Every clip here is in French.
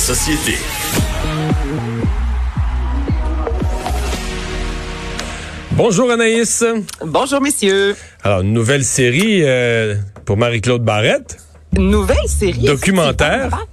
Et société. Bonjour Anaïs. Bonjour messieurs. Alors, une nouvelle série euh, pour Marie-Claude Barrette. Nouvelle série. Documentaire.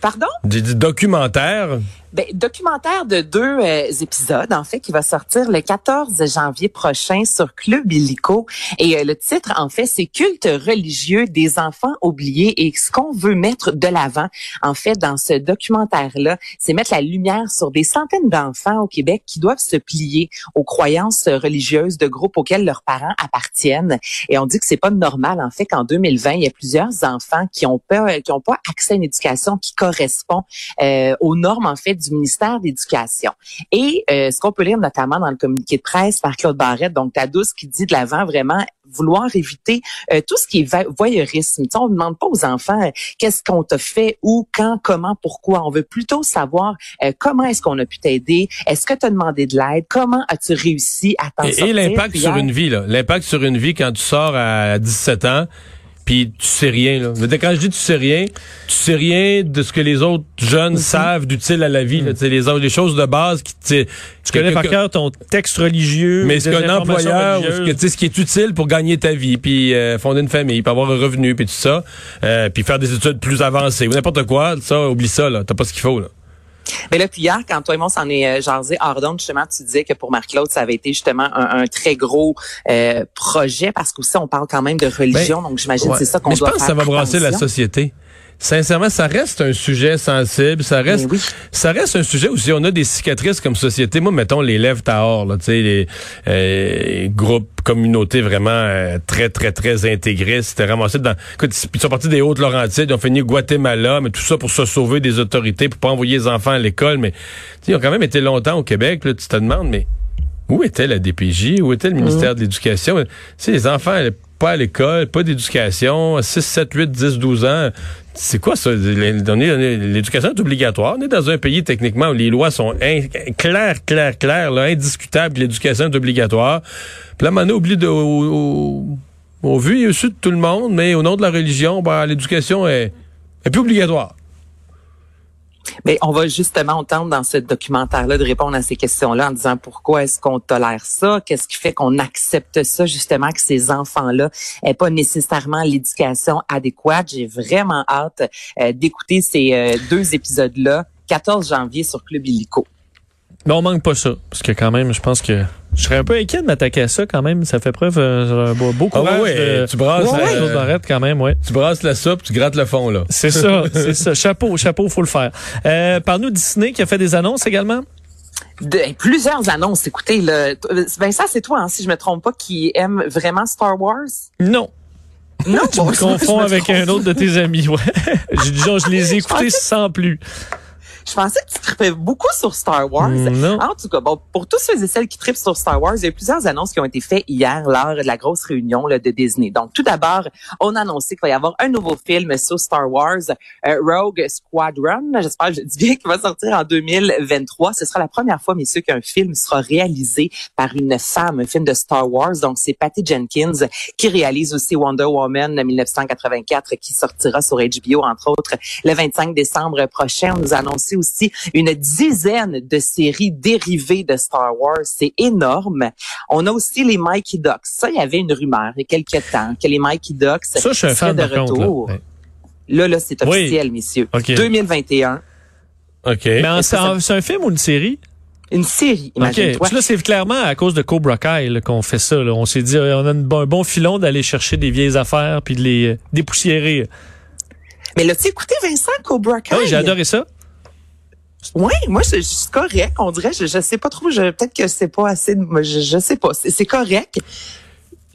Pardon? J'ai dit documentaire. Ben, documentaire de deux euh, épisodes, en fait, qui va sortir le 14 janvier prochain sur Club Illico. Et euh, le titre, en fait, c'est Culte religieux des enfants oubliés. Et ce qu'on veut mettre de l'avant, en fait, dans ce documentaire-là, c'est mettre la lumière sur des centaines d'enfants au Québec qui doivent se plier aux croyances religieuses de groupes auxquels leurs parents appartiennent. Et on dit que c'est pas normal, en fait, qu'en 2020, il y a plusieurs enfants qui ont pas, qui ont pas accès à une éducation qui correspond euh, aux normes, en fait, du ministère de l'Éducation. Et euh, ce qu'on peut lire notamment dans le communiqué de presse par Claude Barrette, donc ta douce qui dit de l'avant vraiment vouloir éviter euh, tout ce qui est voyeurisme. Tu sais, on ne demande pas aux enfants euh, qu'est-ce qu'on t'a fait, où, quand, comment, pourquoi. On veut plutôt savoir euh, comment est-ce qu'on a pu t'aider, est-ce que tu as demandé de l'aide, comment as-tu réussi à t'en Et, sortir? et l'impact sur une vie, là. L'impact sur une vie quand tu sors à 17 ans, puis tu sais rien, là. Dire, Quand je dis tu sais rien, tu sais rien de ce que les autres jeunes savent d'utile à la vie, sais, les, autres- les choses de base qui, tu connais par cœur ton texte religieux. Mais ce qu'un employeur, ou ce, que, religieuses. tu sais, ce qui est utile pour gagner ta vie, puis euh, fonder une famille, puis avoir un revenu, puis tout ça, euh, puis faire des études plus avancées, ou n'importe quoi, ça, oublie ça, là. T'as pas ce qu'il faut, là. Mais là, puis hier, quand toi et moi, on s'en est euh, jasé hors justement, tu disais que pour Marc-Claude, ça avait été justement un, un très gros euh, projet parce qu'aussi, on parle quand même de religion, donc j'imagine Ouais. que c'est ça qu'on Mais je doit pense que faire ça va brasser la société. Sincèrement, ça reste un sujet sensible, ça reste, Mais oui. ça reste un sujet où si on a des cicatrices comme société, moi, mettons les lèvres Tahor, là, tu sais, les euh, groupes, communautés vraiment euh, très, très, très intégrés, c'était ramassé dans, écoute, ils sont partis des Hautes-Laurentides, ils ont fini au Guatemala, mais tout ça pour se sauver des autorités, pour pas envoyer les enfants à l'école, mais, ils ont quand même été longtemps au Québec, là, tu te demandes, mais où était la DPJ? Où était le ministère de l'Éducation? Tu sais, les enfants pas à l'école, pas d'éducation, 6, 7, 8, 10, 12 ans. C'est quoi ça? L'éducation est obligatoire. On est dans un pays techniquement où les lois sont claires, claires, claires, là, indiscutables. L'éducation est obligatoire. Puis là, on oublie de, au, au- au vu et au su de tout le monde, mais au nom de la religion, ben, l'éducation est, est plus obligatoire. Mais on va justement, on tente dans ce documentaire-là de répondre à ces questions-là en disant pourquoi est-ce qu'on tolère ça? Qu'est-ce qui fait qu'on accepte ça, justement, que ces enfants-là n'aient pas nécessairement l'éducation adéquate? J'ai vraiment hâte euh, d'écouter ces euh, deux épisodes-là, 14 janvier sur Club Illico. Mais on manque pas ça. Parce que quand même, je pense que je serais un peu inquiet de m'attaquer à ça quand même. Ça fait preuve euh, un beau, beau Ah ouais, de- tu brasses, Ouais, euh, Claude Barrette quand même, ouais. Tu brasses la soupe, tu grattes le fond, là. C'est ça, c'est ça. Chapeau, chapeau, faut le faire. Euh, Parle-nous de Disney qui a fait des annonces également. De, plusieurs annonces. Écoutez, là, t- Vincent, c'est toi, hein, si je me trompe pas, qui aime vraiment Star Wars? Non. Non, Tu me confonds avec un autre de tes amis, ouais. J'ai dit, genre, je les ai écoutés sans plus. Je pensais que tu tripais beaucoup sur Star Wars. Non. En tout cas, bon, pour tous ceux et celles qui tripent sur Star Wars, il y a eu plusieurs annonces qui ont été faites hier lors de la grosse réunion là, de Disney. Donc, tout d'abord, on a annoncé qu'il va y avoir un nouveau film sur Star Wars, euh, Rogue Squadron. J'espère que je dis bien qu'il va sortir en 2023. Ce sera la première fois, messieurs, qu'un film sera réalisé par une femme, un film de Star Wars. Donc, c'est Patty Jenkins qui réalise aussi Wonder Woman 1984 qui sortira sur HBO, entre autres, le 25 décembre prochain. On nous a annoncé aussi une dizaine de séries dérivées de Star Wars. C'est énorme. On a aussi les Mikey Ducks. Ça, il y avait une rumeur il y a quelques temps que les Mikey Ducks Ça, je suis un fan de retour. Là, là, c'est Oui. officiel, messieurs. OK. 2021. OK. Mais c'est un, film ou une série? Une série, OK. imagine-toi. Parce que Là, c'est clairement à cause de Cobra Kai qu'on fait ça. là. On s'est dit, euh, on a bon- un bon filon d'aller chercher des vieilles affaires puis de les euh, dépoussiérer. Mais là, tu écouté Vincent Cobra Kai? Ah oui, j'ai adoré ça. Oui, moi, suis correct. On dirait, je, je sais pas trop. Je, peut-être que c'est pas assez. Je, je sais pas. C'est c'est correct.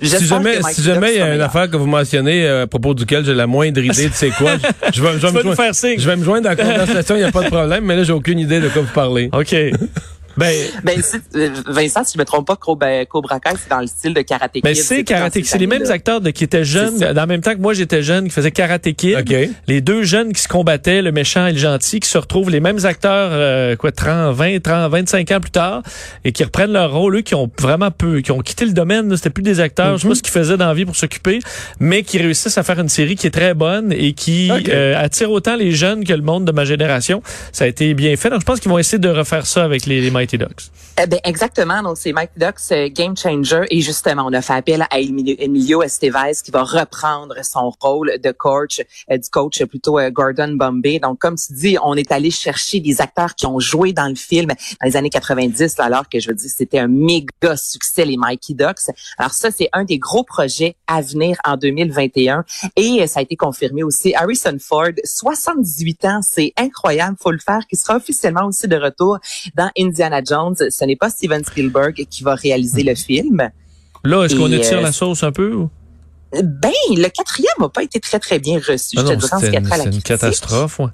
Si jamais, si jamais il y a une affaire que vous mentionnez euh, à propos duquel j'ai la moindre idée de c'est quoi, je, je vais, je vais Tu me joindre- je vais me joindre à la conversation, il n'y a pas de problème, mais là, j'ai aucune idée de quoi vous parlez. OK. Ben, Ben, euh, Vincent, si je me trompe pas, Cobra, Cobra Kai, c'est dans le style de Karate Kid. ben c'est Karate. C'est les mêmes acteurs de, qui étaient jeunes, dans le même temps que moi j'étais jeune, qui faisaient Karate Kid. OK. Les deux jeunes qui se combattaient, le méchant et le gentil, qui se retrouvent les mêmes acteurs, euh, quoi, 30, 20, 30, 25 ans plus tard, et qui reprennent leur rôle, eux, qui ont vraiment peu, qui ont quitté le domaine, c'était plus des acteurs, je sais pas ce qu'ils faisaient dans la vie pour s'occuper, mais qui réussissent à faire une série qui est très bonne et qui euh, attire autant les jeunes que le monde de ma génération. Ça a été bien fait. Donc, je pense qu'ils vont essayer de refaire ça avec les, les Mighty. Eh ben, exactement. Donc, c'est Mike Ducks, euh, Game Changer. Et justement, on a fait appel à Emilio, Estevez qui va reprendre son rôle de coach, euh, du coach plutôt euh, Gordon Bombay. Donc, comme tu dis, on est allé chercher des acteurs qui ont joué dans le film dans les années 90, là, alors que je veux dire, c'était un méga succès, les Mikey Ducks. Alors ça, c'est un des gros projets à venir en 2021. Et ça a été confirmé aussi. Harrison Ford, 78 ans, c'est incroyable, faut le faire, qui sera officiellement aussi de retour dans Indiana Jones. Ce n'est pas Steven Spielberg qui va réaliser le film. Là, est-ce qu'on étire euh, la sauce un peu? ou? Ben, le quatrième n'a pas été très, très bien reçu. Ah je te en ce une, catastrophe. ouais.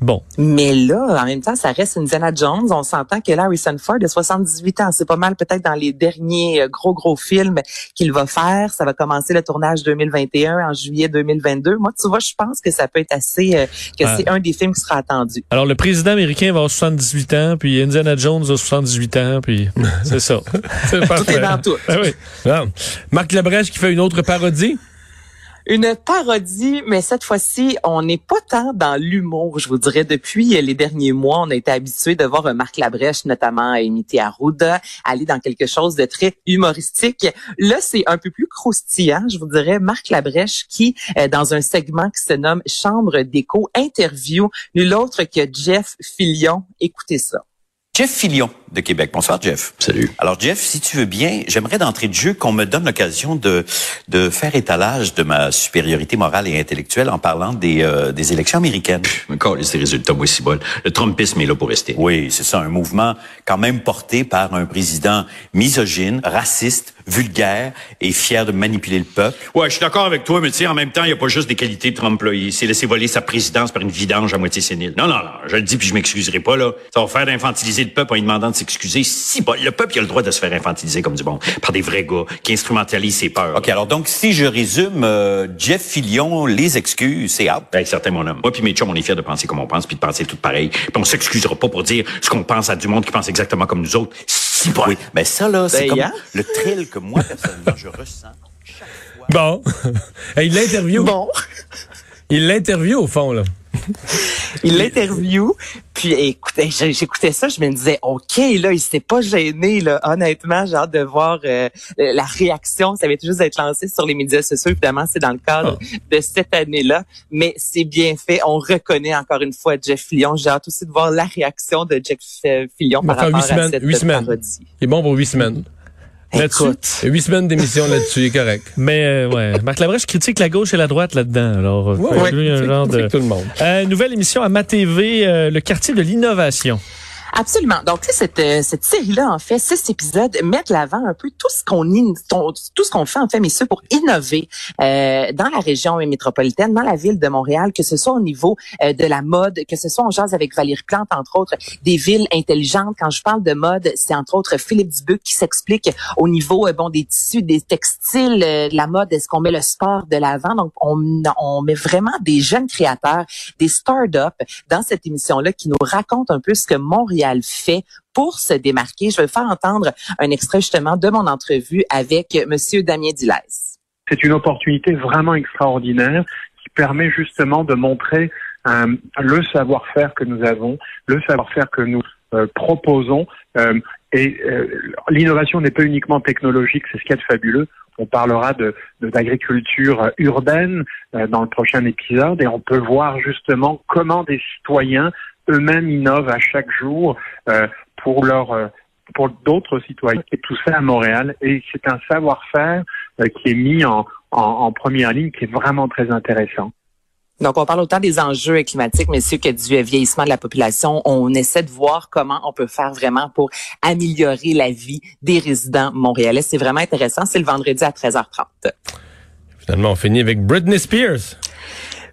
Bon. Mais là, en même temps, ça reste Indiana Jones. On s'entend que là, Harrison Ford a 78 ans. C'est pas mal peut-être dans les derniers euh, gros, gros films qu'il va faire. Ça va commencer le tournage 2021 en juillet 2022. Moi, tu vois, je pense que ça peut être assez, euh, que c'est un des films qui sera attendu. Alors, le président américain va avoir 78 ans, puis Indiana Jones a 78 ans, puis c'est ça. C'est Tout est dans tout. Ah oui. Marc Labrèche qui fait une autre parodie? Une parodie, mais cette fois-ci, on n'est pas tant dans l'humour, je vous dirais. Depuis euh, les derniers mois, on a été habitué de voir euh, Marc Labrèche, notamment imiter Arruda, aller dans quelque chose de très humoristique. Là, c'est un peu plus croustillant, je vous dirais. Marc Labrèche qui, euh, dans un segment qui se nomme Chambre d'écho, interview nul autre que Jeff Fillion. Écoutez ça. Jeff Fillion de Québec. Bonsoir, Jeff. Salut. Alors, Jeff, si tu veux bien, j'aimerais d'entrée de jeu qu'on me donne l'occasion de, de faire étalage de ma supériorité morale et intellectuelle en parlant des, euh, des élections américaines. Encore les résultats, moi, si bol. Le Trumpisme est là pour rester. Oui, c'est ça, un mouvement quand même porté par un président misogyne, raciste, vulgaire et fier de manipuler le peuple. Ouais, je suis d'accord avec toi, mais tu sais, en même temps, il n'y a pas juste des qualités de Trump, là. Il s'est laissé voler sa présidence par une vidange à moitié sénile. Non, non, non, je le dis puis je m'excuserai pas, là. Ça va faire d'infantiliser le peuple en lui demandant de s'excuser. Si, bon, le peuple, il a le droit de se faire infantiliser comme du bon, par des vrais gars qui instrumentalisent ses peurs. OK, alors donc, si je résume, euh, Jeff Fillion, les excuses, c'est out. Ben, certain, mon homme. Moi puis mes chums, on est fiers de penser comme on pense puis de penser tout pareil. Puis on s'excusera pas pour dire ce qu'on pense à du monde qui pense exactement comme nous autres. Si, bon. Oui, mais ça, là, c'est Ben, comme hein? le thrill que moi, personnellement, je ressens. Bon. Et il l'interview. Bon. Il l'interview au fond, là. Il l'interview, puis écoutez, j'écoutais ça, je me disais, ok, là, il s'était pas gêné, là. Honnêtement, j'ai hâte de voir euh, la réaction. Ça va être juste d'être lancé sur les médias sociaux. Évidemment, c'est dans le cadre de cette année-là, mais c'est bien fait. On reconnaît encore une fois Jeff Fillion. J'ai hâte aussi de voir la réaction de Jeff euh, Fillion par rapport huit à semaines, cette huit semaines. parodie. Il est bon pour huit semaines. Là-dessus. Huit semaines d'émission là-dessus, est correct. Mais euh, ouais, Marc Labrèche critique la gauche et la droite là-dedans. Alors, euh, Ouais, lui, un genre de... tout le monde. Euh, nouvelle émission à MaTV, euh, le quartier de l'innovation. Absolument. Donc, cette, euh, cette série-là, en fait, six épisodes mettent l'avant un peu tout ce qu'on tout ce qu'on fait, en fait, ce pour innover euh, dans la région métropolitaine, dans la ville de Montréal, que ce soit au niveau euh, de la mode, que ce soit on jase avec Valérie Plante, entre autres, des villes intelligentes. Quand je parle de mode, c'est entre autres Philippe Dubuc qui s'explique au niveau euh, bon des tissus, des textiles, euh, de la mode, est-ce qu'on met le sport de l'avant? Donc, on, on met vraiment des jeunes créateurs, des start-up dans cette émission-là qui nous racontent un peu ce que Montréal fait pour se démarquer. Je vais faire entendre un extrait justement de mon entrevue avec Monsieur Damien Dilès. c'est une opportunité vraiment extraordinaire qui permet justement de montrer euh, le savoir-faire que nous avons, le savoir-faire que nous euh, proposons. euh, et l'innovation n'est pas uniquement technologique, c'est ce qu'il y a de fabuleux. On parlera d'agriculture urbaine dans le prochain épisode et on peut voir justement comment des citoyens eux-mêmes innovent à chaque jour euh, pour leur euh, pour d'autres citoyens et tout ça à Montréal et c'est un savoir-faire euh, qui est mis en, en, en première ligne qui est vraiment très intéressant. Donc, on parle autant des enjeux climatiques, messieurs, que du vieillissement de la population. On essaie de voir comment on peut faire vraiment pour améliorer la vie des résidents montréalais. C'est vraiment intéressant. C'est le vendredi à 13h30. Finalement, on finit avec Britney Spears.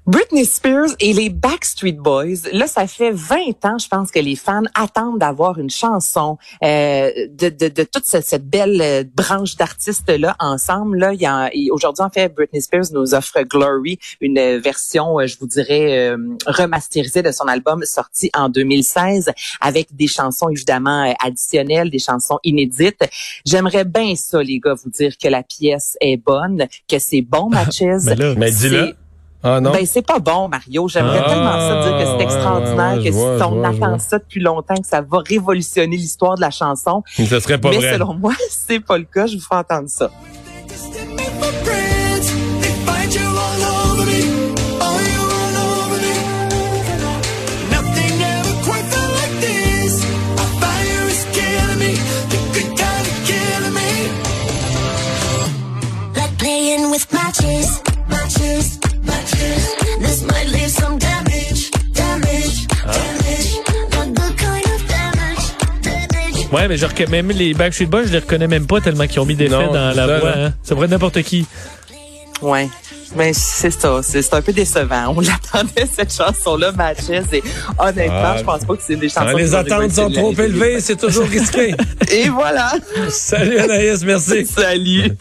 Britney Spears et les Backstreet Boys, là, ça fait 20 ans, je pense, que les fans attendent d'avoir une chanson euh, de, de, de, toute cette, cette belle euh, branche d'artistes-là ensemble. Là, il y a, aujourd'hui, en fait, Britney Spears nous offre Glory, une version, euh, je vous dirais, euh, remasterisée de son album sorti en 2016, avec des chansons, évidemment, additionnelles, des chansons inédites. J'aimerais bien ça, les gars, vous dire que la pièce est bonne, que c'est bon, Matches. mais là, mais dis-le. Ah non? Ben c'est pas bon, Mario. J'aimerais Ah, tellement ça dire que c'est extraordinaire, ouais, que vois, si on vois, attend ça depuis longtemps, que ça va révolutionner l'histoire de la chanson. Ce serait pas Mais vrai. selon moi, c'est pas le cas. Je vous fais entendre ça. Ouais, mais je reconnais même les Backstreet Boys, je les reconnais même pas tellement qu'ils ont mis des faits dans la ça, voix. là. Hein. Ça pourrait être n'importe qui. Ouais. Mais c'est ça, c'est un peu décevant. On l'attendait cette chanson-là, Matches, et honnêtement, Ah, je pense pas que c'est des chansons. Qui les attentes sont trop élevées, c'est toujours risqué. Et voilà. Salut Anaïs, merci. Salut.